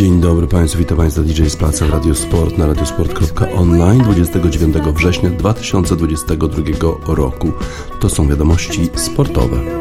Dzień dobry Państwu, witam Państwa DJ z Placa Radio Sport na radiosport.online 29 września 2022 roku. To są wiadomości sportowe.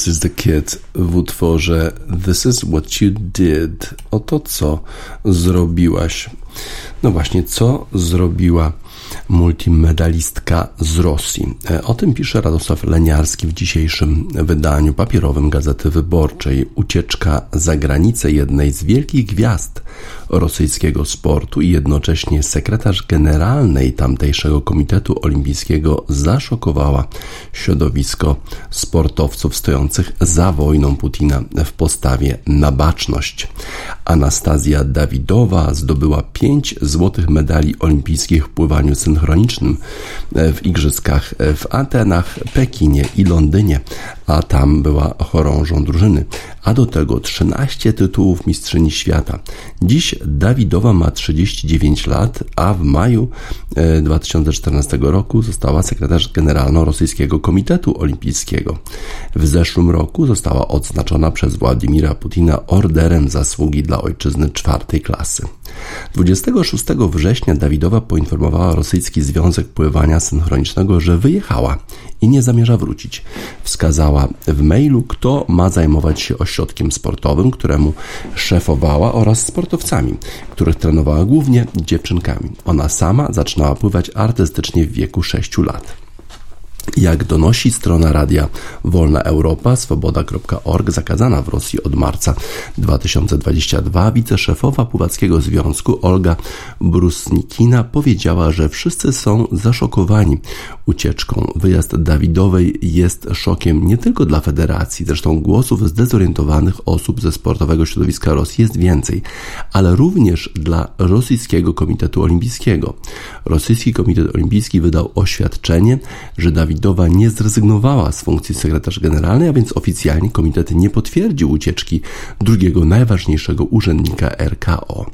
This is the Kid w utworze This is what you did. Oto co zrobiłaś. No właśnie, co zrobiła multimedalistka z Rosji. E, O tym pisze Radosław Leniarski w dzisiejszym wydaniu papierowym Gazety Wyborczej. Ucieczka za granicę jednej z wielkich gwiazd rosyjskiego sportu i jednocześnie sekretarz generalnej tamtejszego Komitetu Olimpijskiego zaszokowała środowisko sportowców stojących za wojną Putina w postawie na baczność. Anastazja Dawidowa zdobyła pięć złotych medali olimpijskich w pływaniu synchronicznym w igrzyskach w Atenach, Pekinie i Londynie, a tam była chorążą drużyny, a do tego 13 tytułów mistrzyni świata. Dziś Dawidowa ma 39 lat, a w maju e, 2014 roku została sekretarz generalną rosyjskiego Komitetu Olimpijskiego. W zeszłym roku została odznaczona przez Władimira Putina orderem zasługi dla ojczyzny czwartej klasy. 26 września Dawidowa poinformowała rosyjski Związek Pływania Synchronicznego, że wyjechała i nie zamierza wrócić. Wskazała w mailu, kto ma zajmować się ośrodkiem sportowym, któremu szefowała oraz sportowcami, których trenowała głównie dziewczynkami. Ona sama zaczynała pływać artystycznie w wieku 6 lat. Jak donosi strona radia Wolna Europa, swoboda.org, zakazana w Rosji od marca 2022, wiceszefowa Pułackiego Związku Olga Brusnikina powiedziała, że wszyscy są zaszokowani ucieczką. Wyjazd Dawidowej jest szokiem nie tylko dla federacji, zresztą głosów zdezorientowanych osób ze sportowego środowiska Rosji jest więcej, ale również dla Rosyjskiego Komitetu Olimpijskiego. Rosyjski Komitet Olimpijski wydał oświadczenie, że Dawidowa nie zrezygnowała z funkcji sekretarz generalnej, a więc oficjalnie komitet nie potwierdził ucieczki drugiego najważniejszego urzędnika RKO.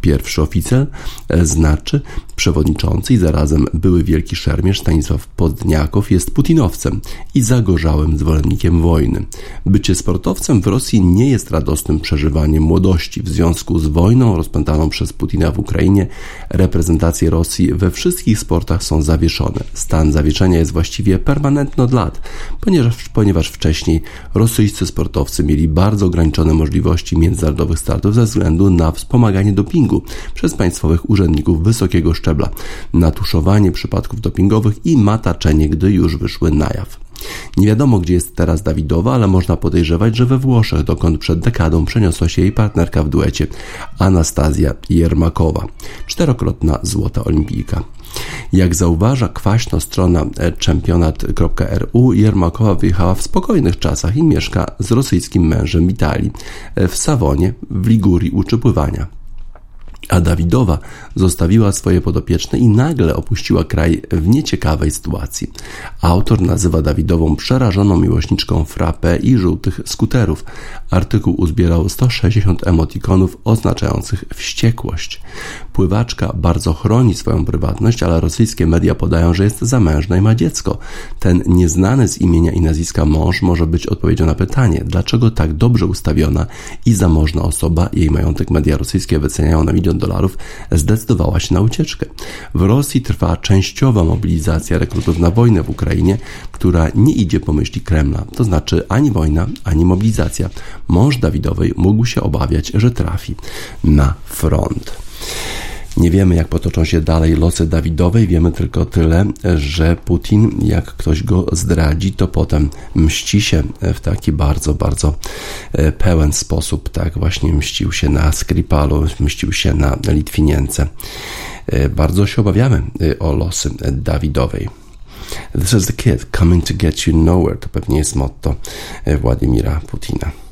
Pierwszy oficer e, znaczy przewodniczący i zarazem były wielki szermierz Stanisław Podniakow jest putinowcem i zagorzałym zwolennikiem wojny. Bycie sportowcem w Rosji nie jest radosnym przeżywaniem młodości. W związku z wojną rozpętaną przez Putina w Ukrainie reprezentacje Rosji we wszystkich sportach są zawieszone. Stan zawieszenia jest właściwie permanentny od lat, ponieważ, ponieważ wcześniej rosyjscy sportowcy mieli bardzo ograniczone możliwości międzynarodowych startów ze względu na wspomaganie dopingu przez państwowych urzędników wysokiego szczebla, natuszowanie przypadków dopingowych i mataczenie, gdy już wyszły na jaw. Nie wiadomo, gdzie jest teraz Dawidowa, ale można podejrzewać, że we Włoszech, dokąd przed dekadą przeniosła się jej partnerka w duecie Anastazja Jermakowa, czterokrotna złota olimpijka. Jak zauważa kwaśno strona championat.ru, Jermakowa wyjechała w spokojnych czasach i mieszka z rosyjskim mężem w Italii, w Sawonie, w Ligurii uczy pływania a Dawidowa zostawiła swoje podopieczne i nagle opuściła kraj w nieciekawej sytuacji. Autor nazywa Dawidową przerażoną miłośniczką frappe i żółtych skuterów. Artykuł uzbierał 160 emotikonów oznaczających wściekłość. Pływaczka bardzo chroni swoją prywatność, ale rosyjskie media podają, że jest zamężna i ma dziecko. Ten nieznany z imienia i nazwiska mąż może być odpowiedzią na pytanie, dlaczego tak dobrze ustawiona i zamożna osoba, jej majątek media rosyjskie wyceniają na milion dolarów, zdecydowała się na ucieczkę. W Rosji trwa częściowa mobilizacja rekrutów na wojnę w Ukrainie, która nie idzie po myśli Kremla, to znaczy ani wojna, ani mobilizacja. Mąż Dawidowej mógł się obawiać, że trafi na front. Nie wiemy, jak potoczą się dalej losy Dawidowej, wiemy tylko tyle, że Putin, jak ktoś go zdradzi, to potem mści się w taki bardzo, bardzo e, pełen sposób. Tak właśnie mścił się na Skripalu, mścił się na Litwinience. E, bardzo się obawiamy e, o losy Dawidowej. This is the kid coming to get you nowhere. To pewnie jest motto Władimira Putina.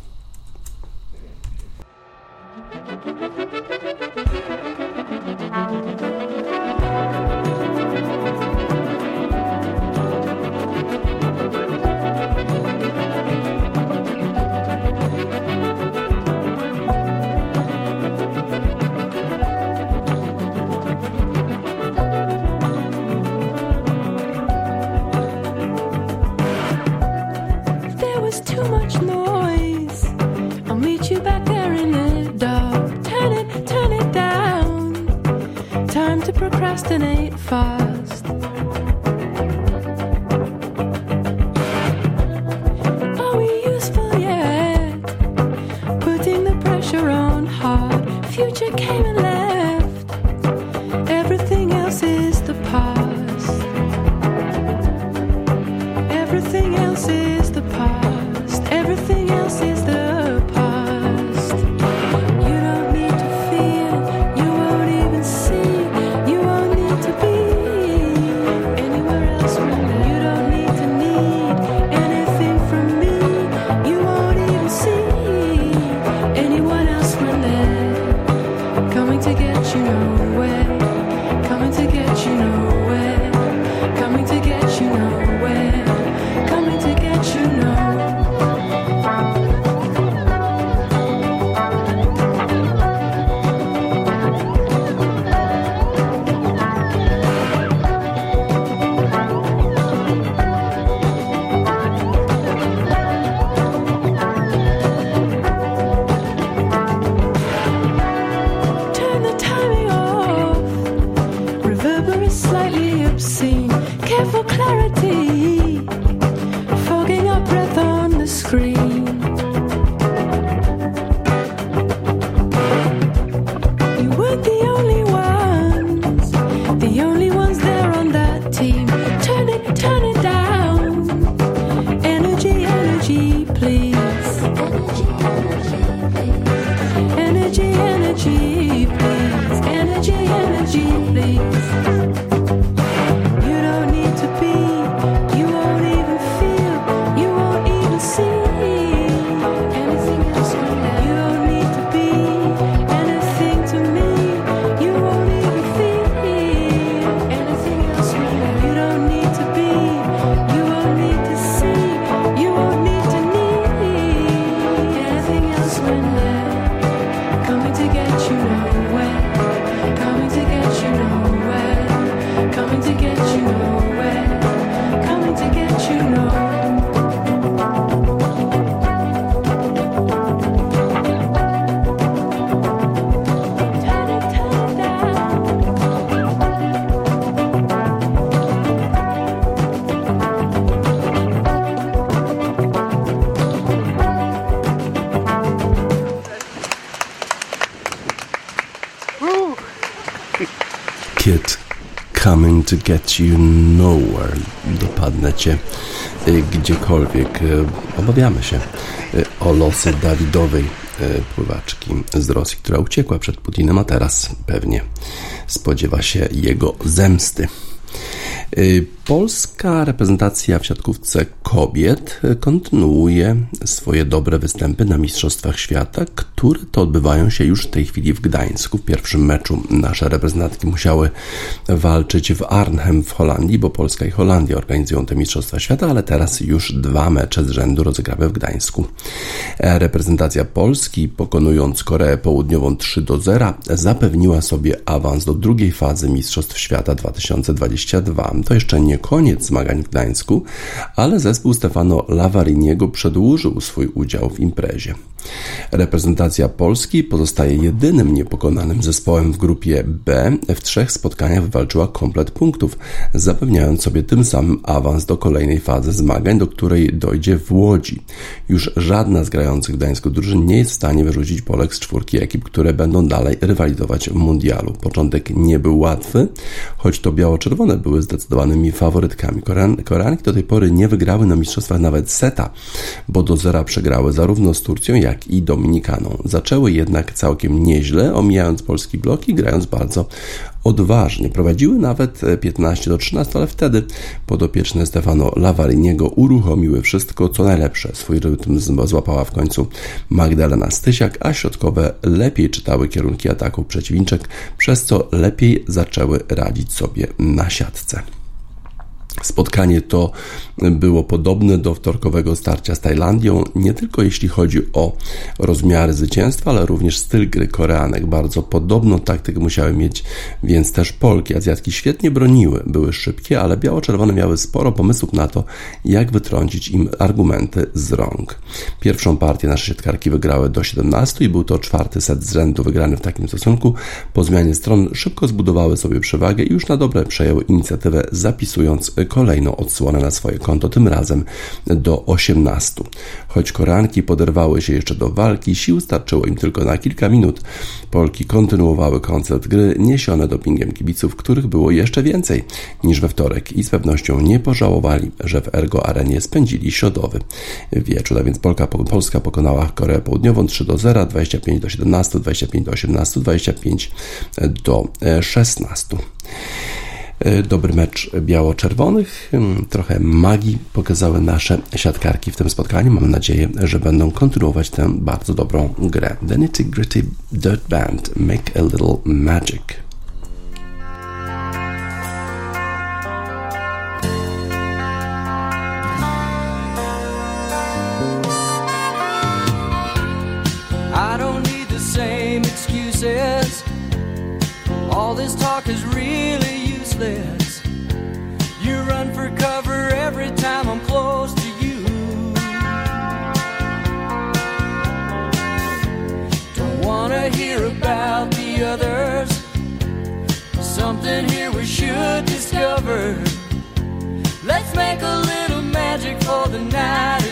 Get you nowhere. Dopadnę cię y, gdziekolwiek. Y, obawiamy się y, o losy Dawidowej pływaczki z Rosji, która uciekła przed Putinem, a teraz pewnie spodziewa się jego zemsty. Polska reprezentacja w siatkówce kobiet kontynuuje swoje dobre występy na Mistrzostwach Świata, które to odbywają się już w tej chwili w Gdańsku. W pierwszym meczu nasze reprezentantki musiały walczyć w Arnhem w Holandii, bo Polska i Holandia organizują te Mistrzostwa Świata, ale teraz już dwa mecze z rzędu rozegrały w Gdańsku. Reprezentacja Polski, pokonując Koreę Południową 3 do 0, zapewniła sobie awans do drugiej fazy Mistrzostw Świata 2022. To jeszcze nie koniec zmagań w Gdańsku, ale zespół Stefano Lavariniego przedłużył swój udział w imprezie. Reprezentacja Polski pozostaje jedynym niepokonanym zespołem w grupie B. W trzech spotkaniach wywalczyła komplet punktów, zapewniając sobie tym samym awans do kolejnej fazy zmagań, do której dojdzie w Łodzi. Już żadna z grających w Gdańsku drużyn nie jest w stanie wyrzucić Polek z czwórki ekip, które będą dalej rywalizować w mundialu. Początek nie był łatwy, choć to biało-czerwone były zdecydowanymi faworytkami. Koreanki do tej pory nie wygrały na mistrzostwach nawet seta, bo do zera przegrały zarówno z Turcją, jak i Dominikaną. Zaczęły jednak całkiem nieźle, omijając polski blok i grając bardzo odważnie. Prowadziły nawet 15 do 13, ale wtedy podopieczne Stefano Lavariniego uruchomiły wszystko, co najlepsze. Swój rytm złapała w końcu Magdalena Stysiak, a środkowe lepiej czytały kierunki ataku przeciwniczek, przez co lepiej zaczęły radzić sobie na siatce. Spotkanie to było podobne do wtorkowego starcia z Tajlandią, nie tylko jeśli chodzi o rozmiary zwycięstwa, ale również styl gry Koreanek. Bardzo podobną taktykę musiały mieć więc też Polki. Azjatki świetnie broniły, były szybkie, ale biało-czerwone miały sporo pomysłów na to, jak wytrącić im argumenty z rąk. Pierwszą partię nasze siatkarki wygrały do 17 i był to czwarty set z rzędu wygrany w takim stosunku. Po zmianie stron szybko zbudowały sobie przewagę i już na dobre przejęły inicjatywę, zapisując kolejną odsłonę na swoje konto, tym razem do 18. Choć Koreanki poderwały się jeszcze do walki, sił starczyło im tylko na kilka minut. Polki kontynuowały koncert gry niesione dopingiem kibiców, których było jeszcze więcej niż we wtorek i z pewnością nie pożałowali, że w Ergo Arenie spędzili środowy wieczór. A więc Polka, Polska pokonała Koreę Południową 3 do 0, 25 do 17, 25 do 18, 25 do 16. E, dobry mecz biało-czerwonych. Hmm, trochę magii pokazały nasze siatkarki w tym spotkaniu. Mam nadzieję, że będą kontynuować tę bardzo dobrą grę. The Nitty Gritty Dirt Band Make a Little Magic. All this talk is really useless. You run for cover every time I'm close to you. Don't wanna hear about the others. Something here we should discover. Let's make a little magic for the night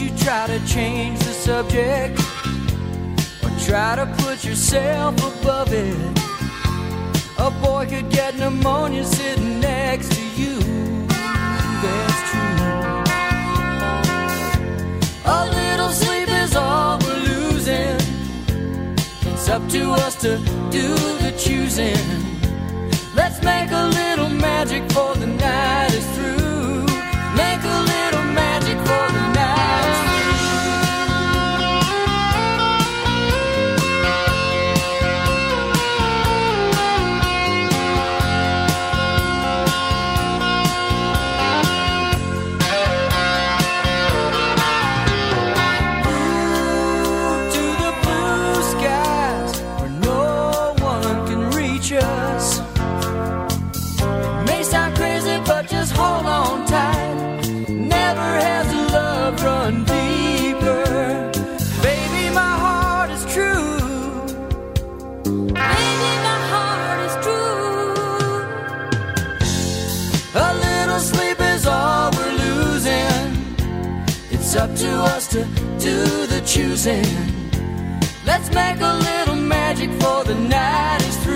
you try to change the subject or try to put yourself above it. A boy could get pneumonia sitting next to you. That's true. A little sleep is all we're losing. It's up to us to do the choosing. Let's make a little magic for choosing. Let's make a little magic for the night is through.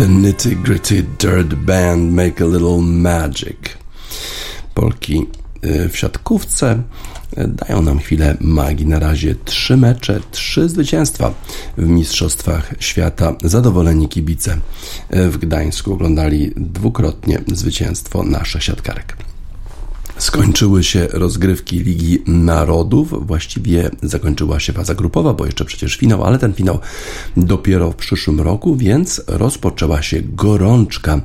The Nitty Gritty Dirt Band Make a Little Magic. Polki y, w siatkówce y, dają nam chwilę magii. Na razie trzy mecze, trzy zwycięstwa w Mistrzostwach Świata. Zadowoleni kibice y, w Gdańsku oglądali dwukrotnie zwycięstwo naszych siatkarek. Skończyły się rozgrywki Ligi Narodów. Właściwie zakończyła się faza grupowa, bo jeszcze przecież finał, ale ten finał dopiero w przyszłym roku, więc rozpoczęła się gorączka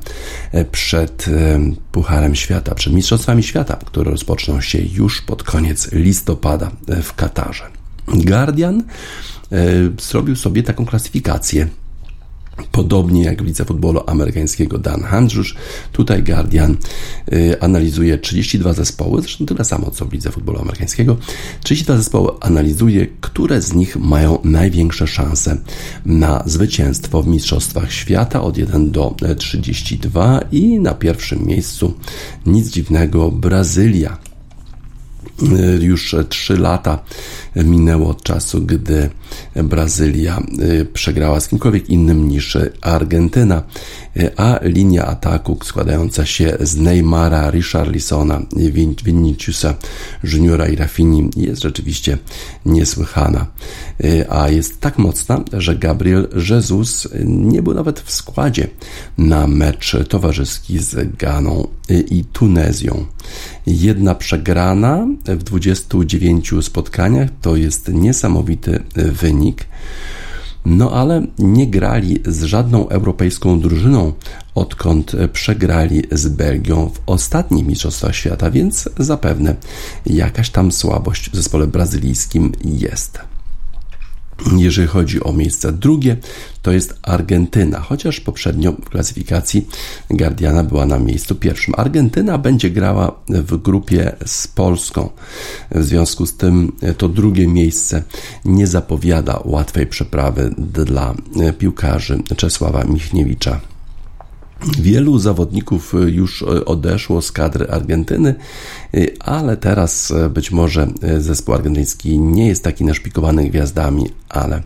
e, przed e, Pucharem Świata, przed Mistrzostwami Świata, które rozpoczną się już pod koniec listopada e, w Katarze. Guardian zrobił sobie taką klasyfikację Podobnie jak w lidze futbolu amerykańskiego Dan Handrzusz, tutaj Guardian y, analizuje 32 zespoły, zresztą tyle samo co w lidze futbolu amerykańskiego. 32 zespoły analizuje, które z nich mają największe szanse na zwycięstwo w Mistrzostwach Świata od 1 do e, 32 i na pierwszym miejscu nic dziwnego Brazylia. Y, Już trzy lata minęło od czasu, gdy Brazylia y, przegrała z kimkolwiek innym niż Argentyna, y, a linia ataku składająca się z Neymara, Richarlisona, Vin- Viniciusa Juniora i Rafini jest rzeczywiście niesłychana. Y, A jest tak mocna, że Gabriel Jesus nie był nawet w składzie na mecz towarzyski z Ganą i Tunezją. Jedna przegrana w 29 spotkaniach to jest niesamowity wynik. No ale nie grali z żadną europejską drużyną, odkąd przegrali z Belgią w ostatnich Mistrzostwach Świata, więc zapewne jakaś tam słabość w zespole brazylijskim jest. Jeżeli chodzi o miejsce drugie, to jest Argentyna, chociaż poprzednio w klasyfikacji Guardiana była na miejscu pierwszym. Argentyna będzie grała w grupie z Polską. W związku z tym to drugie miejsce nie zapowiada łatwej przeprawy dla piłkarzy Czesława Michniewicza. Wielu zawodników już odeszło z kadry Argentyny, ale teraz być może zespół argentyński nie jest taki naszpikowany gwiazdami, ale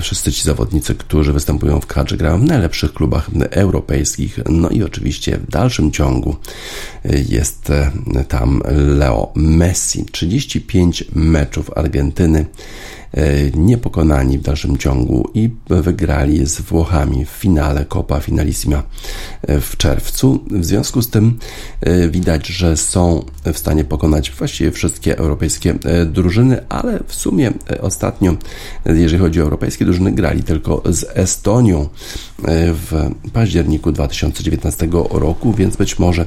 wszyscy ci zawodnicy, którzy występują w kadrze, grają w najlepszych klubach europejskich. No i oczywiście w dalszym ciągu jest tam Leo Messi. 35 meczów Argentyny niepokonani w dalszym ciągu i wygrali z Włochami w finale Copa Finalissima w czerwcu. W związku z tym widać, że są w stanie pokonać właściwie wszystkie europejskie drużyny, ale w sumie ostatnio, jeżeli chodzi o europejskie drużyny, grali tylko z Estonią w październiku 2019 roku, więc być może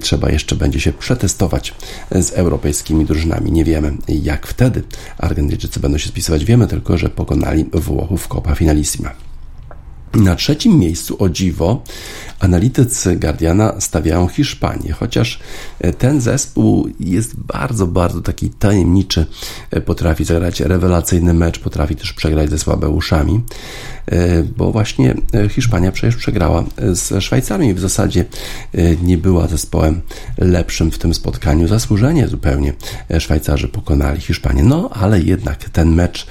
trzeba jeszcze będzie się przetestować z europejskimi drużynami. Nie wiemy, jak wtedy Argentyńczycy będą się spisywać. Wiemy tylko, że pokonali Włochów Copa Finalissima. Na trzecim miejscu, o dziwo, analitycy Guardiana stawiają Hiszpanię, chociaż e, ten zespół jest bardzo, bardzo taki tajemniczy, e, potrafi zagrać rewelacyjny mecz, potrafi też przegrać ze słabeuszami, e, bo właśnie Hiszpania przecież przegrała z Szwajcarią i w zasadzie nie była zespołem lepszym w tym spotkaniu. Zasłużenie zupełnie Szwajcarzy pokonali Hiszpanię. No, ale jednak ten mecz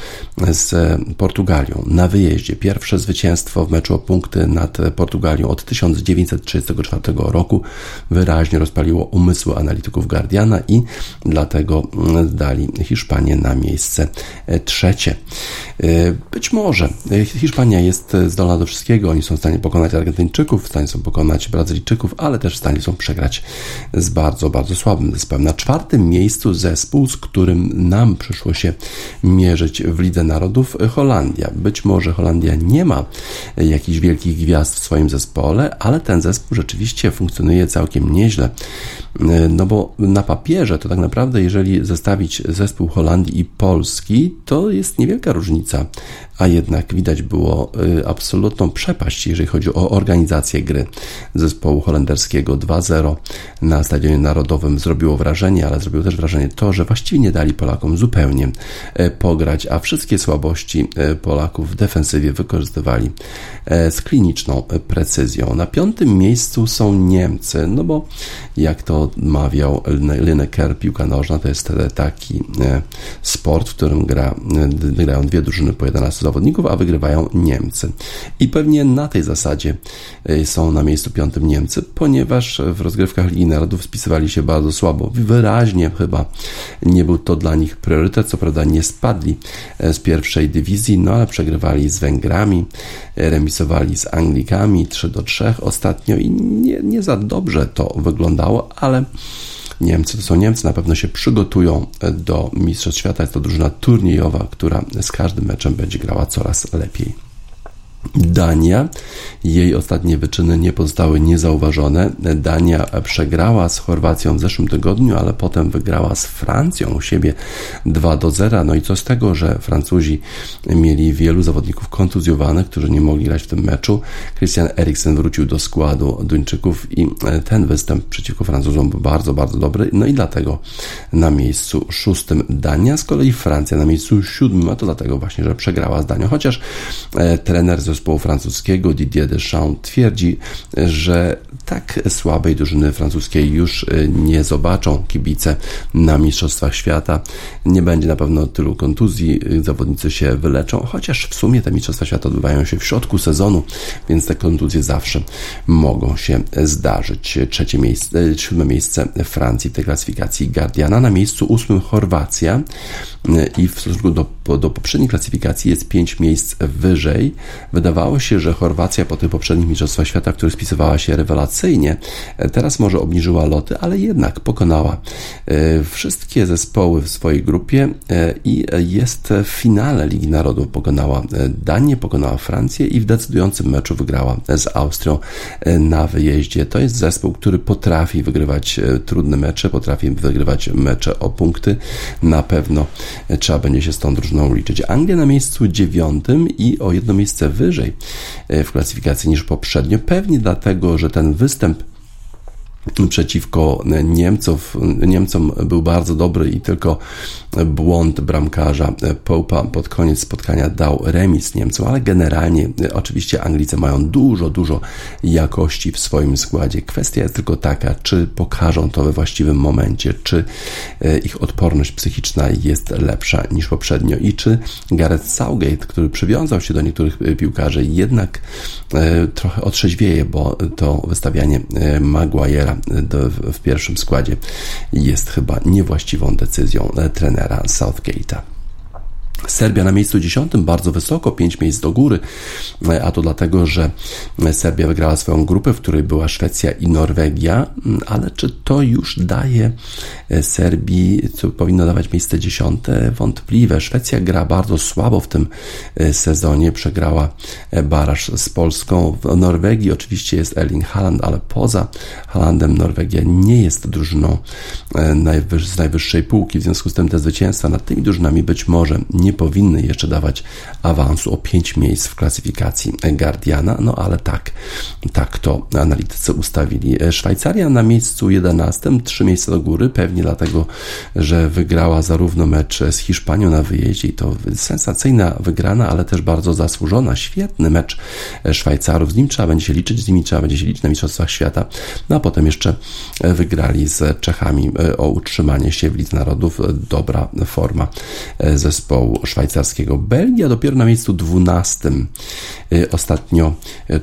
z Portugalią na wyjeździe, pierwsze zwycięstwo w meczu o punkty nad Portugalią od 1934 roku wyraźnie rozpaliło umysły analityków Guardiana i dlatego dali Hiszpanię na miejsce trzecie. Być może Hiszpania jest zdolna do wszystkiego, oni są w stanie pokonać Argentyńczyków, w stanie są pokonać Brazylijczyków, ale też w stanie są przegrać z bardzo, bardzo słabym zespołem. Na czwartym miejscu zespół, z którym nam przyszło się mierzyć w Lidze Narodów, Holandia. Być może Holandia nie ma jakichś wielkich gwiazd w swoim zespole, ale ten zespół rzeczywiście funkcjonuje całkiem nieźle. No bo na papierze to tak naprawdę, jeżeli zestawić zespół Holandii i Polski, to jest niewielka różnica, a jednak widać było y, absolutną przepaść, jeżeli chodzi o organizację gry zespołu holenderskiego 2-0 na Stadionie Narodowym. Zrobiło wrażenie, ale zrobiło też wrażenie to, że właściwie nie dali Polakom zupełnie y, pograć, a wszystkie słabości Polaków w defensywie wykorzystywali z kliniczną precyzją. Na piątym miejscu są Niemcy, no bo jak to mawiał Lineker, piłka nożna to jest taki sport, w którym gra, grają dwie drużyny po 11 zawodników, a wygrywają Niemcy. I pewnie na tej zasadzie e, są na miejscu piątym Niemcy, ponieważ w rozgrywkach Ligi Narodów spisywali się bardzo słabo. Wyraźnie chyba nie był to dla nich priorytet. Co prawda nie spadli e, z pierwszej dywizji, no ale przegrywali z Węgrami, e, remisowali z Anglikami 3 do 3 ostatnio i nie, nie za dobrze to wyglądało, ale Niemcy to są Niemcy, na pewno się przygotują do Mistrzostw Świata. Jest to drużyna turniejowa, która z każdym meczem będzie grała coraz lepiej. Dania, jej ostatnie wyczyny nie pozostały niezauważone. Dania przegrała z Chorwacją w zeszłym tygodniu, ale potem wygrała z Francją u siebie 2 do 0. No i co z tego, że Francuzi mieli wielu zawodników kontuzjowanych, którzy nie mogli grać w tym meczu. Christian Eriksen wrócił do składu Duńczyków i ten występ przeciwko Francuzom był bardzo, bardzo dobry. No i dlatego na miejscu szóstym Dania, z kolei Francja na miejscu siódmym, a to dlatego właśnie, że przegrała z Danią. Chociaż e, trener zespołu francuskiego Didier Deschamps twierdzi, że tak słabej drużyny francuskiej już e, nie zobaczą kibice na Mistrzostwach Świata. Nie będzie na pewno tylu kontuzji, zawodnicy się wyleczą, chociaż w sumie te Mistrzostwa Świata odbywają się w środku sezonu, więc te kontuzje zawsze mogą się zdarzyć. Trzecie miejsce, siódme miejsce Francji w tej klasyfikacji Guardiana, na miejscu ósmym Chorwacja e, i w stosunku do, do poprzedniej klasyfikacji jest pięć miejsc wyżej. Wydawało się, że Chorwacja po tych poprzednich Mistrzostwach Świata, które spisywała się rewelacyjnie, teraz może obniżyła loty, ale jednak pokonała e, wszystkie zespoły w swojej grupie e, i jest w finale Ligi Narodów. Pokonała e, Danię, pokonała Francję i w decydującym meczu wygrała z Austrią na wyjeździe. To jest zespół, który potrafi wygrywać trudne mecze, potrafi wygrywać mecze o punkty. Na pewno trzeba będzie się z tą drużyną liczyć. Anglia na miejscu dziewiątym i o jedno miejsce wyżej e, w klasyfikacji niż poprzednio. Pewnie dlatego, że ten występ przeciwko Niemców, Niemcom był bardzo dobry i tylko błąd bramkarza Popa pod koniec spotkania dał remis Niemcom, ale generalnie oczywiście Anglicy mają dużo, dużo jakości w swoim składzie. Kwestia jest tylko taka, czy pokażą to we właściwym momencie, czy e, ich odporność psychiczna jest lepsza niż poprzednio i czy Gareth Southgate, który przywiązał się do niektórych piłkarzy, jednak e, trochę otrzeźwieje, bo to wystawianie e, Maguire'a w pierwszym składzie jest chyba niewłaściwą decyzją trenera Southgate'a. Serbia na miejscu dziesiątym, bardzo wysoko, pięć miejsc do góry, a to dlatego, że Serbia wygrała swoją grupę, w której była Szwecja i Norwegia, ale czy to już daje Serbii, co powinno dawać miejsce dziesiąte? Wątpliwe. Szwecja gra bardzo słabo w tym sezonie, przegrała baraż z Polską. W Norwegii oczywiście jest Erling Haaland, ale poza Haalandem Norwegia nie jest drużyną z najwyższej półki, w związku z tym te zwycięstwa nad tymi drużynami być może nie nie powinny jeszcze dawać awansu o 5 miejsc w klasyfikacji Guardiana, no ale tak, tak to analitycy ustawili. Szwajcaria na miejscu 11, trzy miejsca do góry, pewnie dlatego, że wygrała zarówno mecz z Hiszpanią na wyjeździe i to sensacyjna wygrana, ale też bardzo zasłużona, świetny mecz Szwajcarów. Z nim trzeba będzie się liczyć, z nimi trzeba będzie się liczyć na Mistrzostwach Świata, no a potem jeszcze wygrali z Czechami o utrzymanie się w Lidze Narodów. Dobra forma zespołu szwajcarskiego. Belgia dopiero na miejscu 12. Ostatnio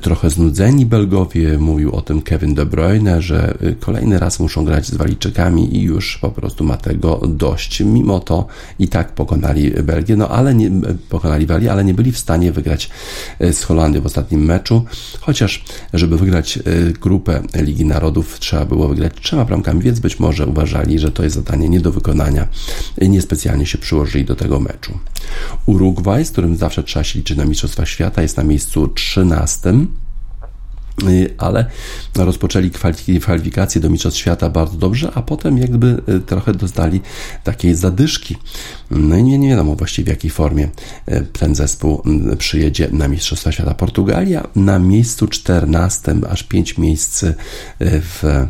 trochę znudzeni Belgowie, mówił o tym Kevin De Bruyne, że kolejny raz muszą grać z Walijczykami i już po prostu ma tego dość. Mimo to i tak pokonali Belgię, no ale nie, pokonali Walię, ale nie byli w stanie wygrać z Holandią w ostatnim meczu, chociaż żeby wygrać grupę Ligi Narodów trzeba było wygrać trzema bramkami, więc być może uważali, że to jest zadanie nie do wykonania i niespecjalnie się przyłożyli do tego meczu. Urugwaj, z którym zawsze trzeba się liczyć na Mistrzostwach Świata, jest na miejscu 13 ale rozpoczęli kwalifikacje do Mistrzostw Świata bardzo dobrze, a potem jakby trochę dostali takiej zadyszki. No i nie, nie wiadomo właściwie w jakiej formie ten zespół przyjedzie na Mistrzostwa Świata. Portugalia na miejscu 14, aż 5 miejsc w,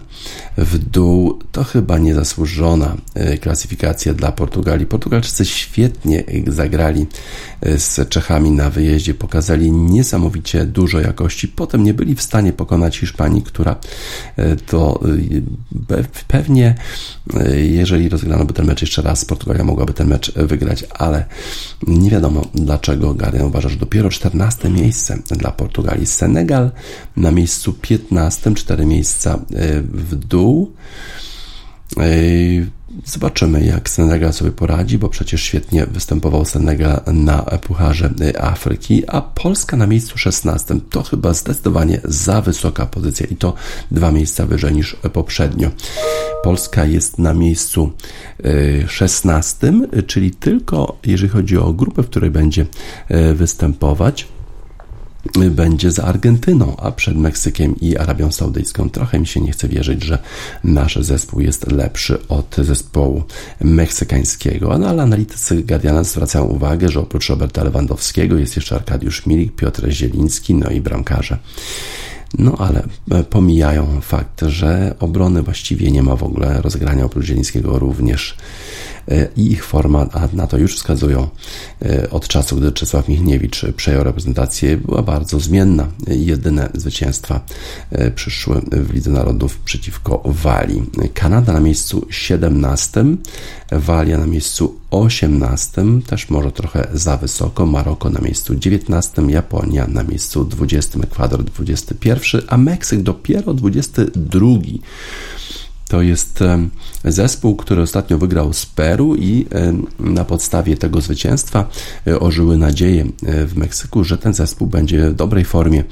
w dół. To chyba niezasłużona klasyfikacja dla Portugalii. Portugalczycy świetnie zagrali z Czechami na wyjeździe, pokazali niesamowicie dużo jakości. Potem nie byli w stanie stanie pokonać Hiszpanii, która to pewnie, jeżeli rozegrano by ten mecz jeszcze raz, Portugalia mogłaby ten mecz wygrać, ale nie wiadomo dlaczego Guardian uważa, że dopiero 14 miejsce dla Portugalii. Senegal na miejscu 15, 4 miejsca w dół. Zobaczymy, jak Senegal sobie poradzi, bo przecież świetnie występował Senegal na Pucharze Afryki, a Polska na miejscu 16 to chyba zdecydowanie za wysoka pozycja i to dwa miejsca wyżej niż poprzednio. Polska jest na miejscu 16, czyli tylko jeżeli chodzi o grupę, w której będzie występować będzie za Argentyną, a przed Meksykiem i Arabią Saudyjską. Trochę mi się nie chce wierzyć, że nasz zespół jest lepszy od zespołu meksykańskiego. No, ale analitycy Guardiana zwracają uwagę, że oprócz Roberta Lewandowskiego jest jeszcze Arkadiusz Milik, Piotr Zieliński, no i bramkarze. No ale pomijają fakt, że obrony właściwie nie ma w ogóle rozegrania oprócz Zielińskiego również i ich forma, a na to już wskazują od czasu, gdy Czesław Michniewicz przejął reprezentację, była bardzo zmienna. Jedyne zwycięstwa przyszły w Lidze Narodów przeciwko Walii. Kanada na miejscu 17, Walia na miejscu 18, też może trochę za wysoko, Maroko na miejscu 19, Japonia na miejscu 20, Ekwador 21, a Meksyk dopiero 22. To jest zespół, który ostatnio wygrał z Peru i na podstawie tego zwycięstwa ożyły nadzieje w Meksyku, że ten zespół będzie w dobrej formie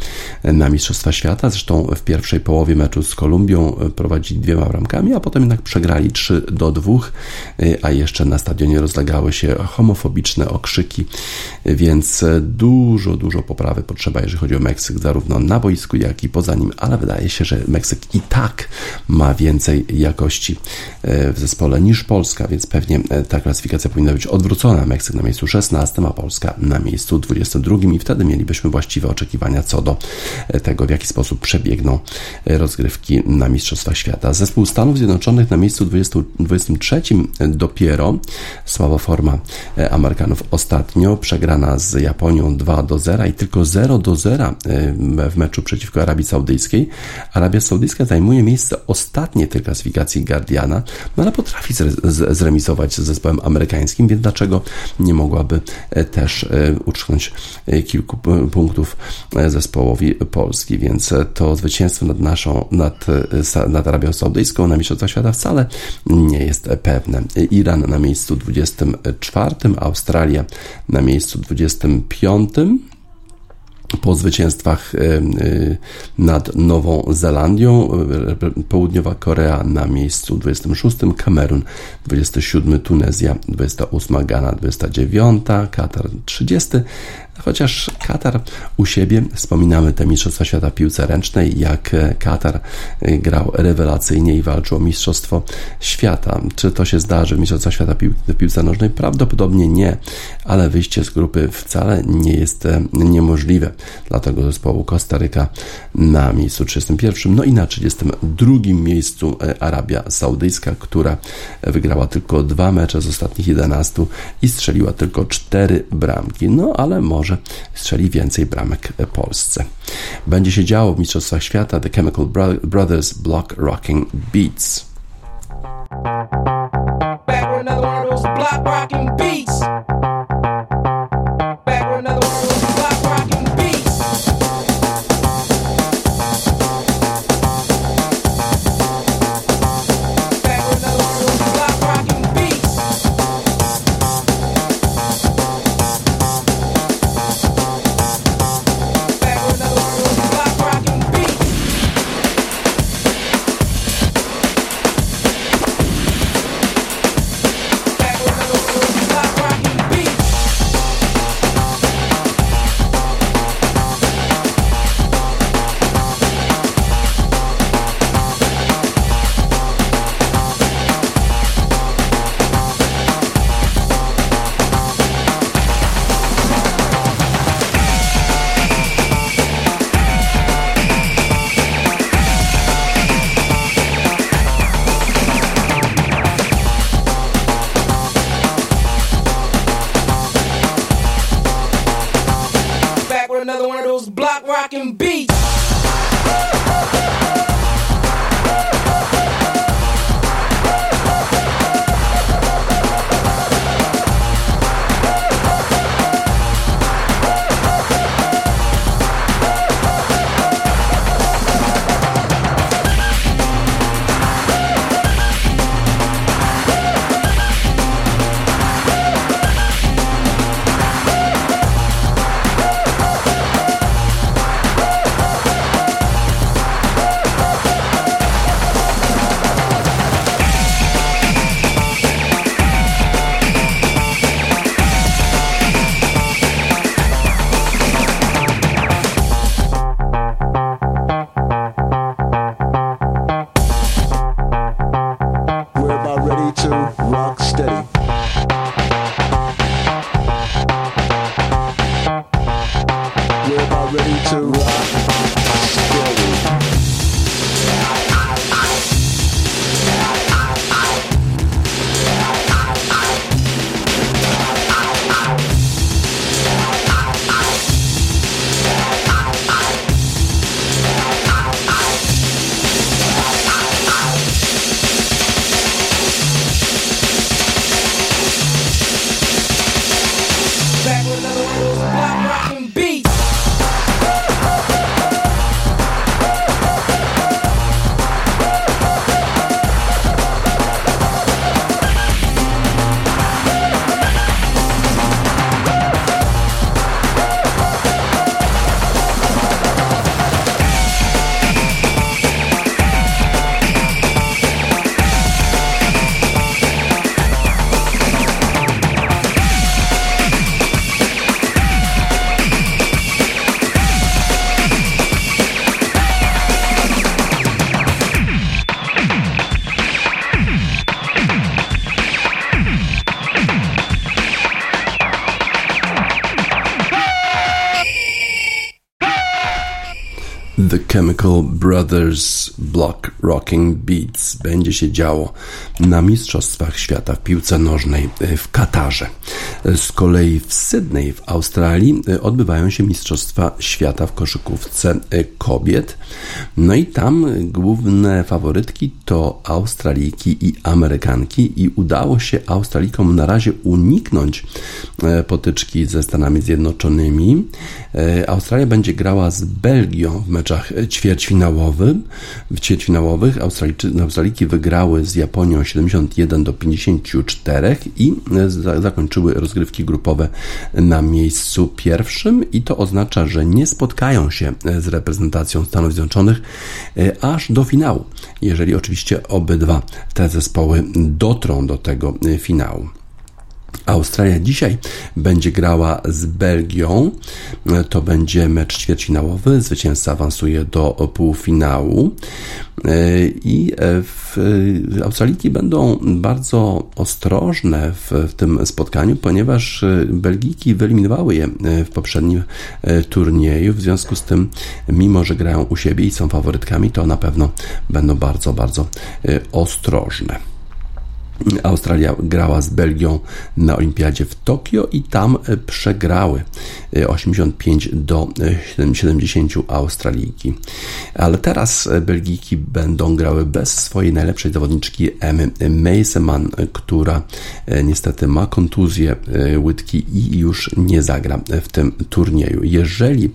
na Mistrzostwa Świata. Zresztą w pierwszej połowie meczu z Kolumbią prowadzili dwiema bramkami, a potem jednak przegrali 3 do 2, a jeszcze na stadionie rozlegały się homofobiczne okrzyki, więc dużo, dużo poprawy potrzeba, jeżeli chodzi o Meksyk, zarówno na boisku, jak i poza nim, ale wydaje się, że Meksyk i tak ma więcej jakości w zespole niż Polska, więc pewnie ta klasyfikacja powinna być odwrócona. Meksyk na miejscu 16, a Polska na miejscu 22 i wtedy mielibyśmy właściwe oczekiwania co do tego, w jaki sposób przebiegną rozgrywki na Mistrzostwach Świata. Zespół Stanów Zjednoczonych na miejscu 20, 23 dopiero. Słaba forma Amerykanów ostatnio, przegrana z Japonią 2 do 0 i tylko 0 do 0 w meczu przeciwko Arabii Saudyjskiej. Arabia Saudyjska zajmuje miejsce ostatnie tej klasyfikacji Guardiana, no ale potrafi zremisować z zespołem amerykańskim, więc dlaczego nie mogłaby też utrzymać kilku punktów zespołowi Polski, więc to zwycięstwo nad naszą, nad, nad Arabią Saudyjską na Mistrzostwach Świata wcale nie jest pewne. Iran na miejscu 24, Australia na miejscu 25, po zwycięstwach nad Nową Zelandią, Południowa Korea na miejscu 26, Kamerun 27, Tunezja 28, Ghana 29, Katar 30, Chociaż Katar u siebie, wspominamy te Mistrzostwa Świata piłce ręcznej, jak e, Katar e, grał rewelacyjnie i walczył o Mistrzostwo Świata. Czy to się zdarzy w Mistrzostwach Świata pił- piłce nożnej? Prawdopodobnie nie, ale wyjście z grupy wcale nie jest e, niemożliwe dla zespołu Kostaryka na miejscu 31, no i na 32 miejscu Arabia Saudyjska, która wygrała tylko dwa mecze z ostatnich 11 i strzeliła tylko cztery bramki. No ale może strzeli więcej bramek Polsce. Będzie się działo w Mistrzostwach Świata The Chemical Bro- Brothers Block Rocking Beats. Another one of those block rocking beats. Chemical Brothers Block Rocking Beats będzie się działo na Mistrzostwach Świata w piłce nożnej w Katarze. Z kolei w Sydney w Australii e, odbywają się Mistrzostwa Świata w koszykówce e, kobiet. No i tam główne faworytki to Australijki i Amerykanki i udało się Australikom na razie uniknąć e, potyczki ze Stanami Zjednoczonymi. Australia będzie grała z Belgią w meczach ćwierćfinałowych. W ćwierćfinałowych Australijczy, Australiki wygrały z Japonią 71 do 54 i za- zakończyły rozgrywki grupowe na miejscu pierwszym i to oznacza, że nie spotkają się e, z reprezentacją Stanów Zjednoczonych e, aż do finału, jeżeli oczywiście obydwa te zespoły dotrą do tego e, finału. Australia dzisiaj będzie grała z Belgią. To będzie mecz ćwierćfinałowy. Zwycięzca awansuje do półfinału. I w Australiki będą bardzo ostrożne w, w tym spotkaniu, ponieważ Belgijki wyeliminowały je w poprzednim turnieju. W związku z tym, mimo że grają u siebie i są faworytkami, to na pewno będą bardzo, bardzo ostrożne. Australia grała z Belgią na Olimpiadzie w Tokio i tam e, przegrały 85 do 70 Australijki. Ale teraz e, Belgijki będą grały bez swojej najlepszej zawodniczki Emmy Meiseman, która e, niestety ma kontuzję łydki i już nie zagra w tym turnieju. Jeżeli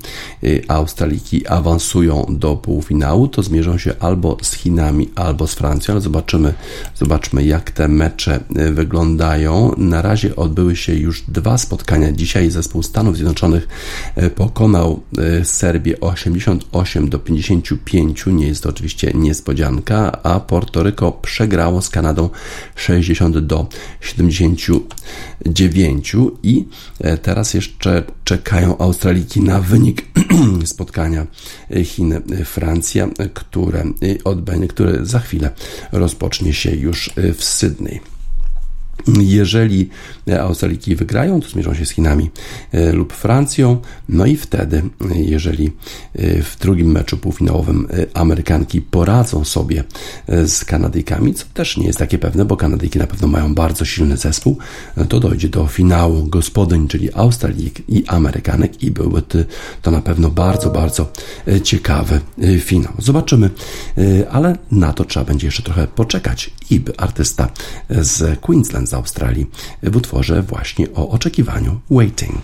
Australijki awansują do półfinału, to zmierzą się albo z Chinami, albo z Francją, ale zobaczymy, zobaczmy jak te mecze e, wyglądają. Na razie odbyły się już dwa spotkania. Dzisiaj zespół Stanów Zjednoczonych e, pokonał e, Serbię 88 do 55. Nie jest to oczywiście niespodzianka, a Portoryko przegrało z Kanadą 60 do 79 i teraz jeszcze czekają Australiki na wynik spotkania Chin-Francja, które odbędzie, które za chwilę rozpocznie się już w Sydney. Germany. Jeżeli Australiki wygrają, to zmierzą się z Chinami e, lub Francją. No i wtedy, e, jeżeli e, w drugim meczu półfinałowym Amerykanki poradzą sobie z Kanadyjkami, co też nie jest takie pewne, bo Kanadyjki na pewno mają bardzo silny zespół, to dojdzie do finału gospodyń, czyli Australijek i Amerykanek i byłby to na pewno bardzo, bardzo ciekawy finał. Zobaczymy, ale na to trzeba będzie jeszcze trochę poczekać. Ib, artysta z Queensland z Australii, w utworze właśnie o oczekiwaniu Waiting.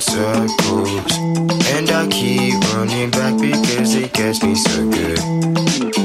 Circles, and I keep running back because it gets me so good.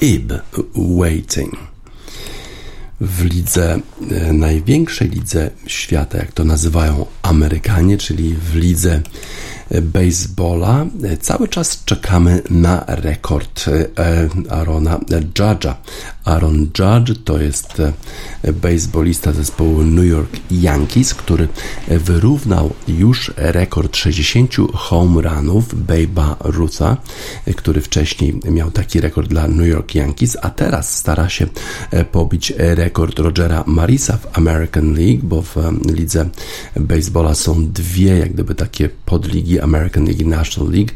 Ib Waiting. W lidze, e, największej lidze świata, jak to nazywają Amerykanie, czyli w lidze e, baseballa, e, cały czas czekamy na rekord Arona Judge'a. Aaron Judge to jest e, baseballista zespołu New York Yankees, który e, wyrównał już rekord 60 home runów Babe'a Rutha, e, który wcześniej miał taki rekord dla New York Yankees, a teraz stara się pobić rekord Rogera Marisa w American League, bo w lidze baseballa są dwie jak gdyby takie podligi American League i National League.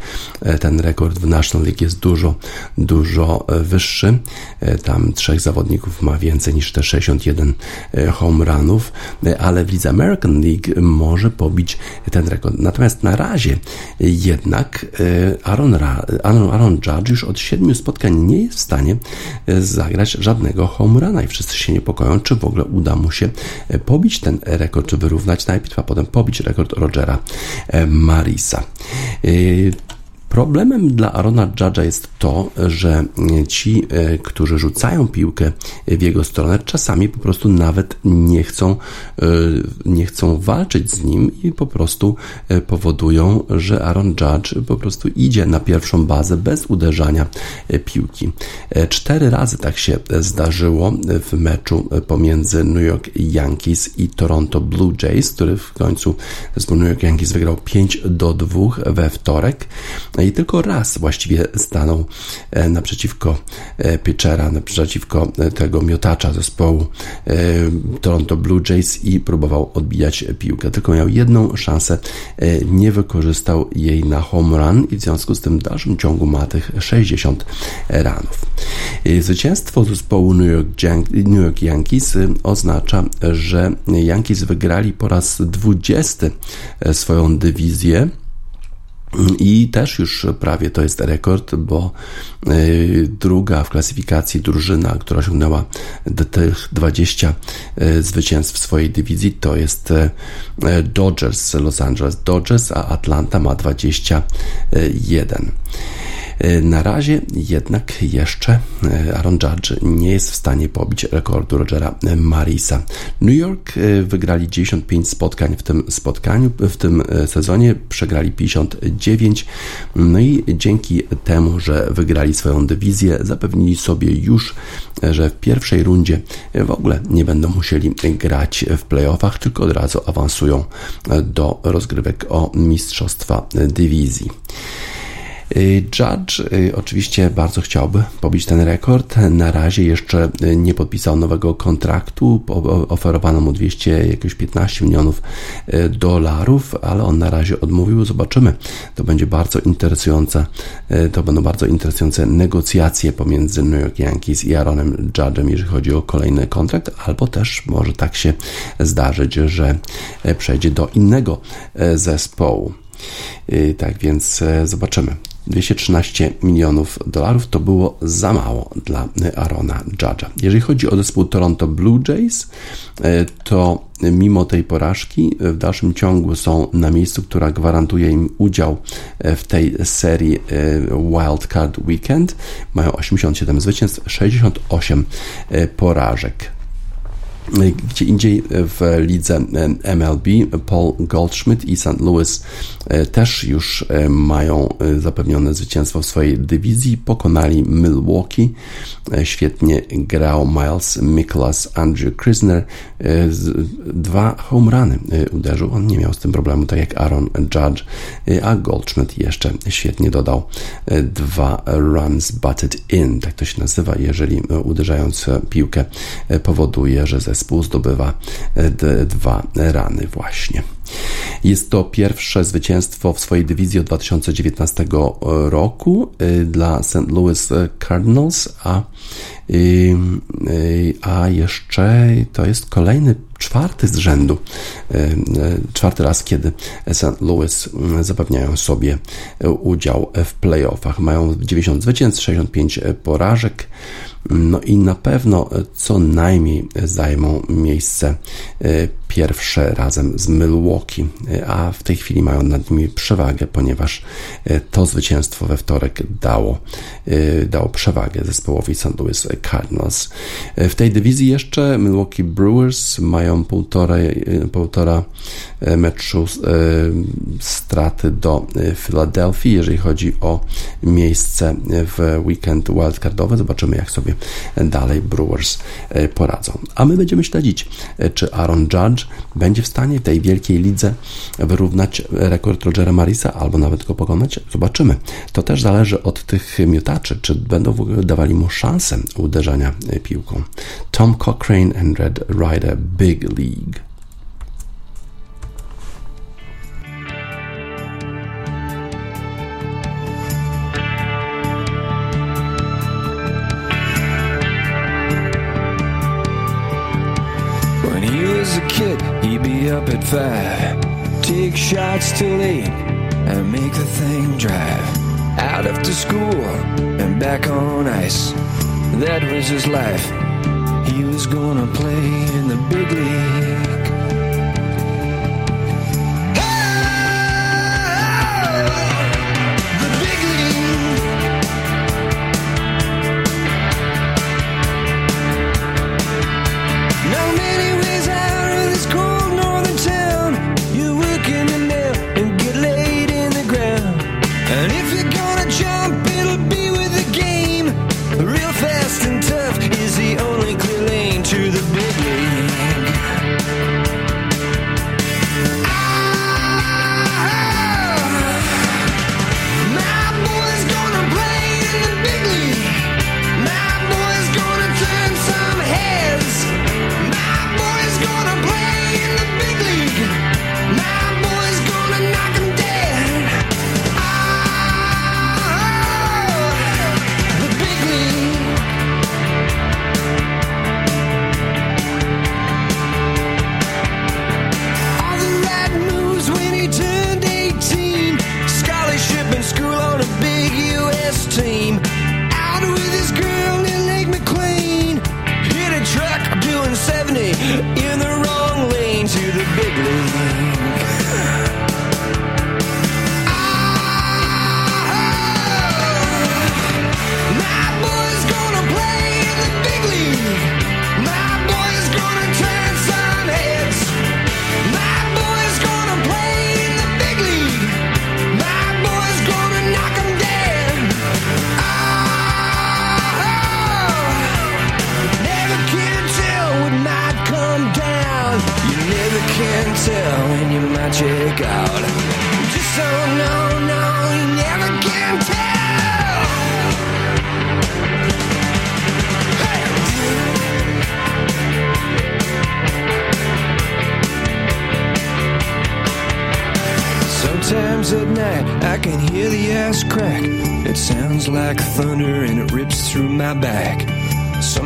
Ten rekord w National League jest dużo, dużo wyższy. Tam trzech zawodników ma więcej niż te 61 e, home runów, e, ale w lidze American League może pobić ten rekord. Natomiast na razie jednak e, Aaron, Aaron, Aaron Judge już od siedmiu spotkań nie jest w stanie zagrać żadnego home runa i wszyscy się niepokoją, czy w ogóle uda mu się pobić ten rekord, czy wyrównać najpierw, a potem pobić rekord Rogera Marisa. Problemem dla Arona Judge'a jest to, że ci, e, którzy rzucają piłkę w jego stronę, czasami po prostu nawet nie chcą, e, nie chcą walczyć z nim i po prostu e, powodują, że Aaron Judge po prostu idzie na pierwszą bazę bez uderzania piłki. Cztery razy tak się zdarzyło w meczu pomiędzy New York Yankees i Toronto Blue Jays, który w końcu zespół New York Yankees wygrał 5 do 2 we wtorek i tylko raz właściwie stanął e, naprzeciwko e, pitchera, naprzeciwko e, tego miotacza zespołu Toronto Blue Jays i próbował odbijać piłkę. Tylko miał jedną szansę, nie wykorzystał jej na home run i w związku z tym w dalszym ciągu ma tych 60 ranów. Zwycięstwo zespołu New York, New York Yankees oznacza, że Yankees wygrali po raz 20 e, swoją dywizję. I też już prawie to jest rekord, bo y, druga w klasyfikacji drużyna, która osiągnęła tych 20 y, zwycięstw w swojej dywizji, to jest y, Dodgers Los Angeles Dodgers, a Atlanta ma 21. Y, Na razie jednak jeszcze y, Aaron Judge nie jest w stanie pobić rekordu Rogera Marisa. New York wygrali 95 spotkań w tym spotkaniu, w tym sezonie przegrali 59. No i dzięki temu, że wygrali swoją dywizję, zapewnili sobie już, że w pierwszej rundzie w ogóle nie będą musieli grać w playoffach, tylko od razu awansują do rozgrywek o mistrzostwa dywizji. Y, Judge y, oczywiście bardzo chciałby pobić ten rekord. Na razie jeszcze y, nie podpisał nowego kontraktu. Oferowano mu 200, jakieś 15 milionów dolarów, ale on na razie odmówił. Zobaczymy. To będzie bardzo interesujące. To będą bardzo interesujące negocjacje pomiędzy New York Yankees i Aaronem Judge'em, jeżeli chodzi o kolejny kontrakt, albo też może tak się zdarzyć, że y, przejdzie do innego y, zespołu. Tak więc e, zobaczymy. 213 milionów dolarów to było za mało dla Arona Judge'a. Jeżeli chodzi o zespół Toronto Blue Jays, e, to mimo tej porażki w dalszym ciągu są na miejscu, która gwarantuje im udział e, w tej serii e, Wild Card Weekend. Mają 87 zwycięstw, 68 e, porażek. Gdzie indziej w lidze MLB Paul Goldschmidt i St. Louis e, też już mają zapewnione zwycięstwo w swojej dywizji. Pokonali Milwaukee. Świetnie grał Miles Mikolas, Andrew Krisner. Dwa home runy uderzył. On nie miał z tym problemu, tak jak Aaron Judge, a Goldschmidt jeszcze świetnie dodał dwa runs butted in, tak to się nazywa, jeżeli uderzając piłkę powoduje, że zespół zdobywa e, dwa rany właśnie. Jest to pierwsze zwycięstwo w swojej dywizji od 2019 roku y, dla St. Louis Cardinals, a, a jeszcze to jest kolejny czwarty z rzędu, czwarty raz, kiedy St. Louis y, zapewniają sobie udział w playoffach. Mają 90 zwycięstw, 65 porażek. No i na pewno co najmniej zajmą miejsce e, pierwsze razem z Milwaukee, a w tej chwili mają nad nimi przewagę, ponieważ e, to zwycięstwo we wtorek dało, e, dało przewagę zespołowi St. Louis Cardinals. E, W tej dywizji jeszcze Milwaukee Brewers mają półtorej, półtora meczu straty do Filadelfii, jeżeli chodzi o miejsce w weekend wildcardowy. Zobaczymy, jak sobie dalej Brewers poradzą. A my będziemy śledzić, czy Aaron Judge będzie w stanie w tej wielkiej lidze wyrównać rekord Rogera Marisa, albo nawet go pokonać. Zobaczymy. To też zależy od tych miotaczy, czy będą w ogóle dawali mu szansę uderzania piłką. Tom Cochrane and Red Rider Big League. Up at five, take shots till eight, and make the thing drive. Out after school and back on ice. That was his life. He was gonna play in the big league.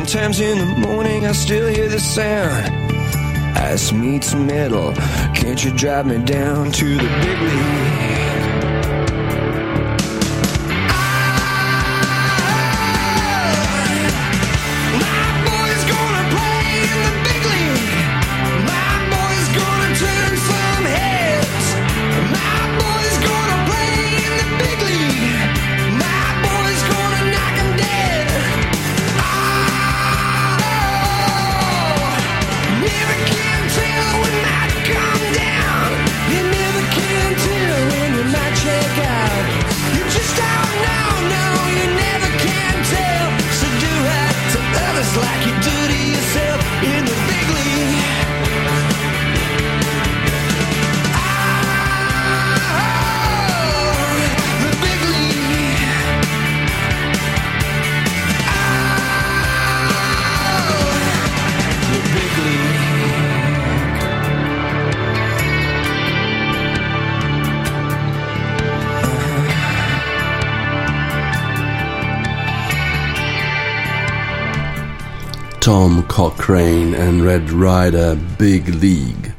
Sometimes in the morning I still hear the sound. Ice meets metal. Can't you drive me down to the big league? Tom Cochrane and Red Rider Big League.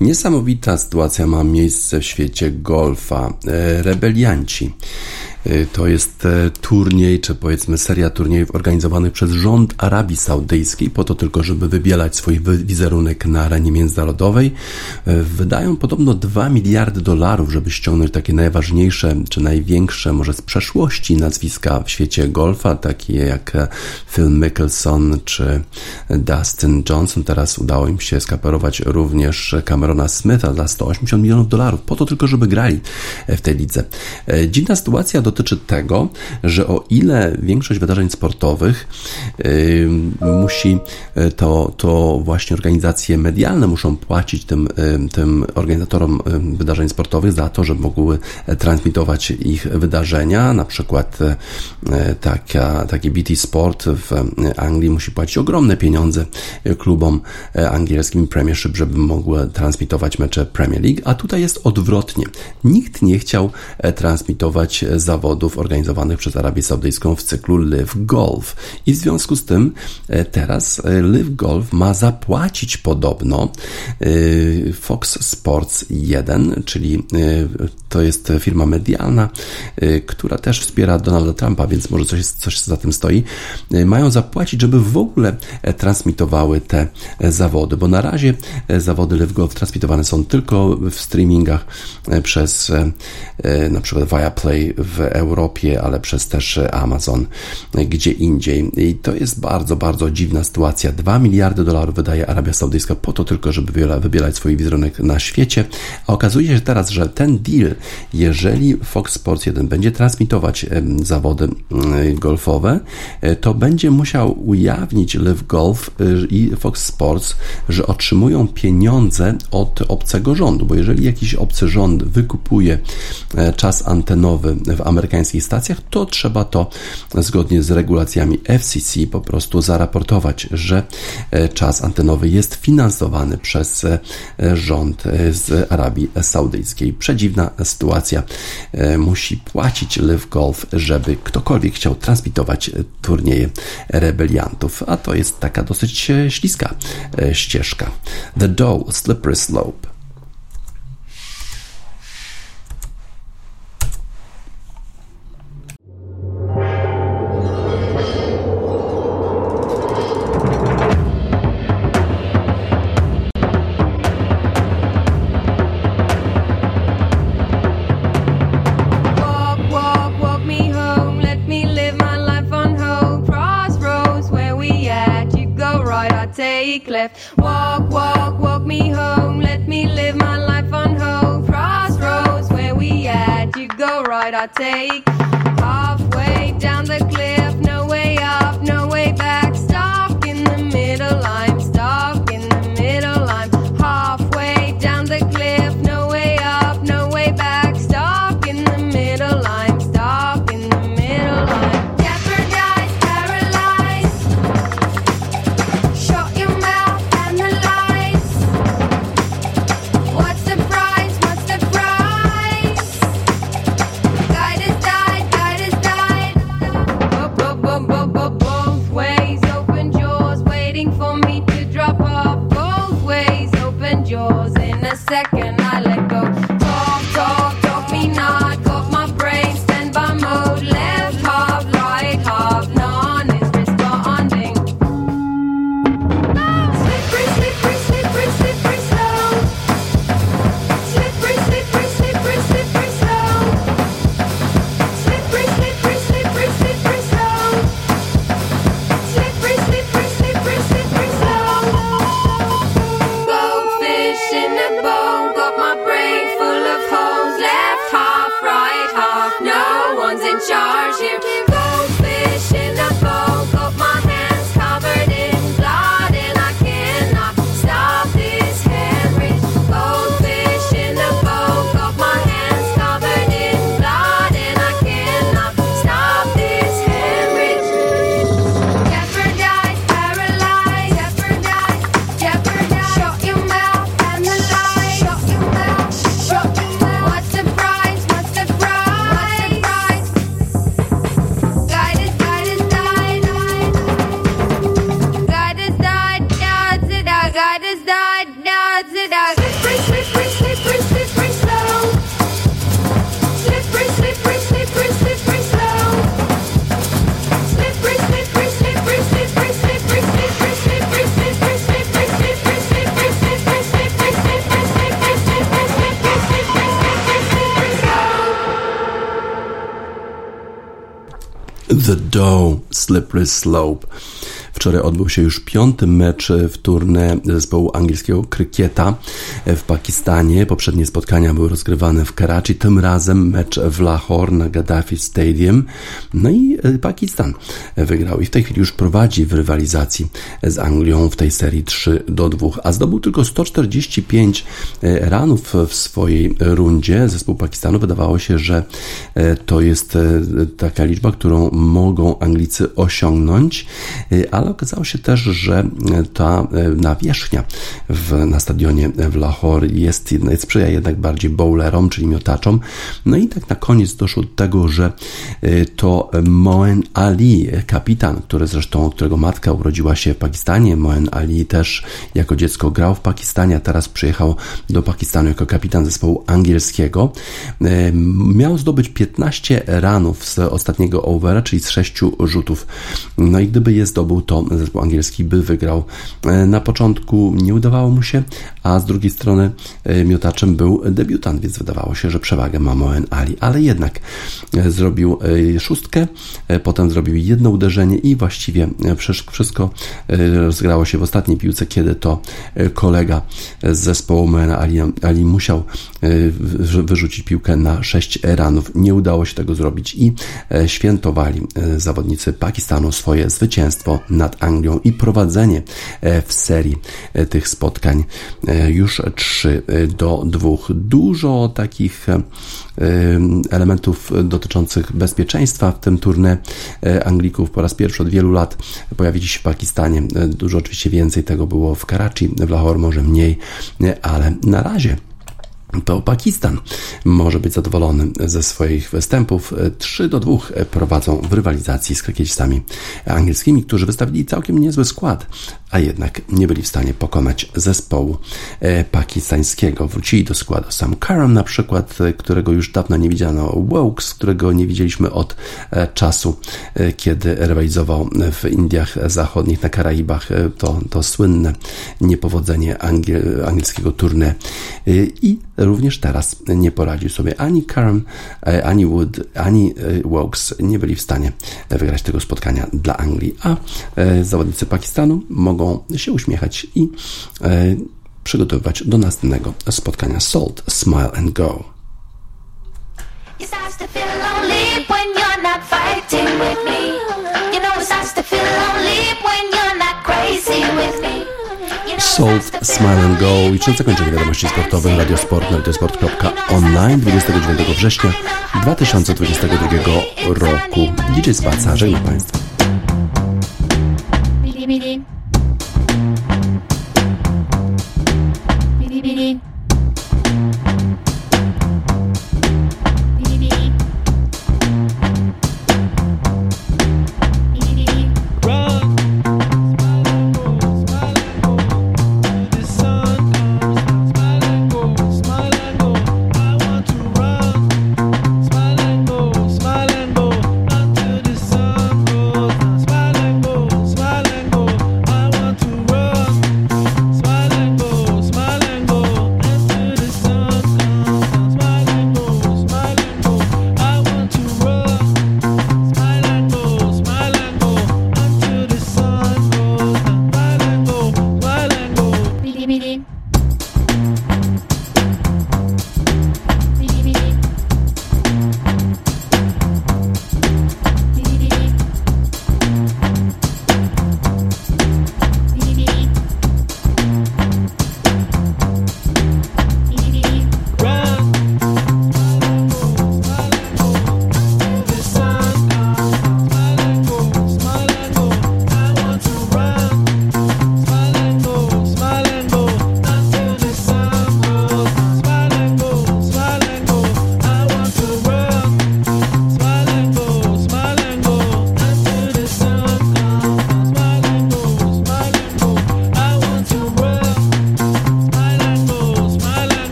Niesamowita sytuacja ma miejsce w świecie golfa. E, Rebelianci To jest e, turniej, czy powiedzmy seria turniejów organizowanych przez rząd Arabii Saudyjskiej, po to tylko, żeby wybielać swój wizerunek na arenie międzynarodowej. E, Wydają podobno 2 miliardy dolarów, żeby ściągnąć takie najważniejsze, czy największe, może z przeszłości nazwiska w świecie golfa, takie jak e, Phil Mickelson czy Dustin Johnson. Teraz udało im się skaperować również Camerona Smitha za 180 milionów dolarów, po to tylko, żeby grali w tej lidze. Dziwna sytuacja dotyczy tego, że o ile większość wydarzeń sportowych y, musi y, to, to właśnie organizacje medialne muszą płacić tym, y, tym organizatorom wydarzeń sportowych za to, że mogły e, transmitować ich wydarzenia, na przykład e, taka, taki BT Sport w e, Anglii musi płacić ogromne pieniądze klubom angielskim Premiership, żeby mogły transmitować mecze Premier League, a tutaj jest odwrotnie. Nikt nie chciał transmitować e, zawodów organizowanych przez Arabię Saudyjską w cyklu Live Golf i w związku z tym e, teraz e, Live Golf ma zapłacić podobno e, Fox Sports 1, czyli to jest firma medialna, która też wspiera Donalda Trumpa, więc może coś, coś za tym stoi. Mają zapłacić, żeby w ogóle transmitowały te zawody, bo na razie zawody Live Golf transmitowane są tylko w streamingach przez na przykład Viaplay w Europie, ale przez też Amazon gdzie indziej. I to jest bardzo, bardzo dziwna sytuacja. 2 miliardy dolarów wydaje Arabia Saudyjska po to tylko, żeby wybierać swój wizerunek na świecie, a okazuje się teraz, że ten deal, jeżeli Fox Sports 1 będzie transmitować zawody mm, golfowe, e, to będzie musiał ujawnić Live Golf e, i Fox Sports, że otrzymują pieniądze od obcego rządu, bo jeżeli jakiś obcy rząd wykupuje e, czas antenowy w amerykańskich stacjach, to trzeba to zgodnie z regulacjami FCC po prostu zaraportować, że e, czas antenowy jest finansowany przez e, rząd e, z Arabii Saudyjskiej. Przedziwna sytuacja. Musi płacić Live Golf, żeby ktokolwiek chciał transmitować turnieje rebeliantów, a to jest taka dosyć śliska ścieżka. The Dow Slippery Slope. Left. Walk, walk, walk me home. Let me live my life on hope. Crossroads, where we at? You go right, I take The Dough, Slippery Slope. Wczoraj odbył się już piąty mecz w turnie zespołu angielskiego krykieta w Pakistanie. Poprzednie spotkania były rozgrywane w Karachi, tym razem mecz w Lahore na Gaddafi Stadium. No i e, Pakistan wygrał i w tej chwili już prowadzi w rywalizacji z Anglią w tej serii 3 do 2, a zdobył tylko 145 e, ranów w swojej rundzie. Zespół Pakistanu wydawało się, że e, to jest taka liczba, którą mogą Anglicy osiągnąć, ale okazało się też, że ta nawierzchnia w, na stadionie w Lahore jest, sprzyja jednak bardziej bowlerom, czyli miotaczom. No i tak na koniec doszło do tego, że to Moen Ali, kapitan, który zresztą, którego matka urodziła się w Pakistanie, Moen Ali też jako dziecko grał w Pakistanie, a teraz przyjechał do Pakistanu jako kapitan zespołu angielskiego, miał zdobyć 15 ranów z ostatniego overa, czyli z 6 rzutów. No i gdyby je zdobył, to zespół angielski by wygrał. E, na początku nie udawało mu się, a z drugiej strony e, miotaczem był debiutant, więc wydawało się, że przewagę ma Moen Ali, ale jednak e, zrobił szóstkę, potem zrobił jedno uderzenie i właściwie wszystko rozgrało się w ostatniej piłce, kiedy to kolega z zespołu Moena Ali, Ali musiał wyrzucić piłkę na 6 ranów. Nie udało się tego zrobić i świętowali zawodnicy Pakistanu swoje zwycięstwo nad Anglią i prowadzenie e, w serii e, tych spotkań e, już 3 do 2. Dużo takich elementów dotyczących bezpieczeństwa w tym turnie Anglików po raz pierwszy od wielu lat pojawili się w Pakistanie. Dużo oczywiście więcej tego było w Karachi, w Lahore może mniej, ale na razie to Pakistan może być zadowolony ze swoich występów. 3 do 2 prowadzą w rywalizacji z krykiecistami angielskimi, którzy wystawili całkiem niezły skład, a jednak nie byli w stanie pokonać zespołu e, pakistańskiego. Wrócili do składu Sam Karam na przykład, którego już dawno nie widziano, Wokes, którego nie widzieliśmy od e, czasu, e, kiedy rywalizował w Indiach Zachodnich, na Karaibach. To, to słynne niepowodzenie angiel, angielskiego turnie i również teraz nie poradził sobie ani Karam, e, ani Wood, ani e, Wokes nie byli w stanie wygrać tego spotkania dla Anglii, a e, zawodnicy Pakistanu mogą się uśmiechać i przygotowywać do następnego spotkania Salt, Smile and Go. Starts to feel lonely when you're not fighting with me. Salt, Smile and Go i czym zakończenie wiadomości sportowych Radiosport na radiosport.online 29 września 2022 roku. DJ Spaca, żegnam Państwa.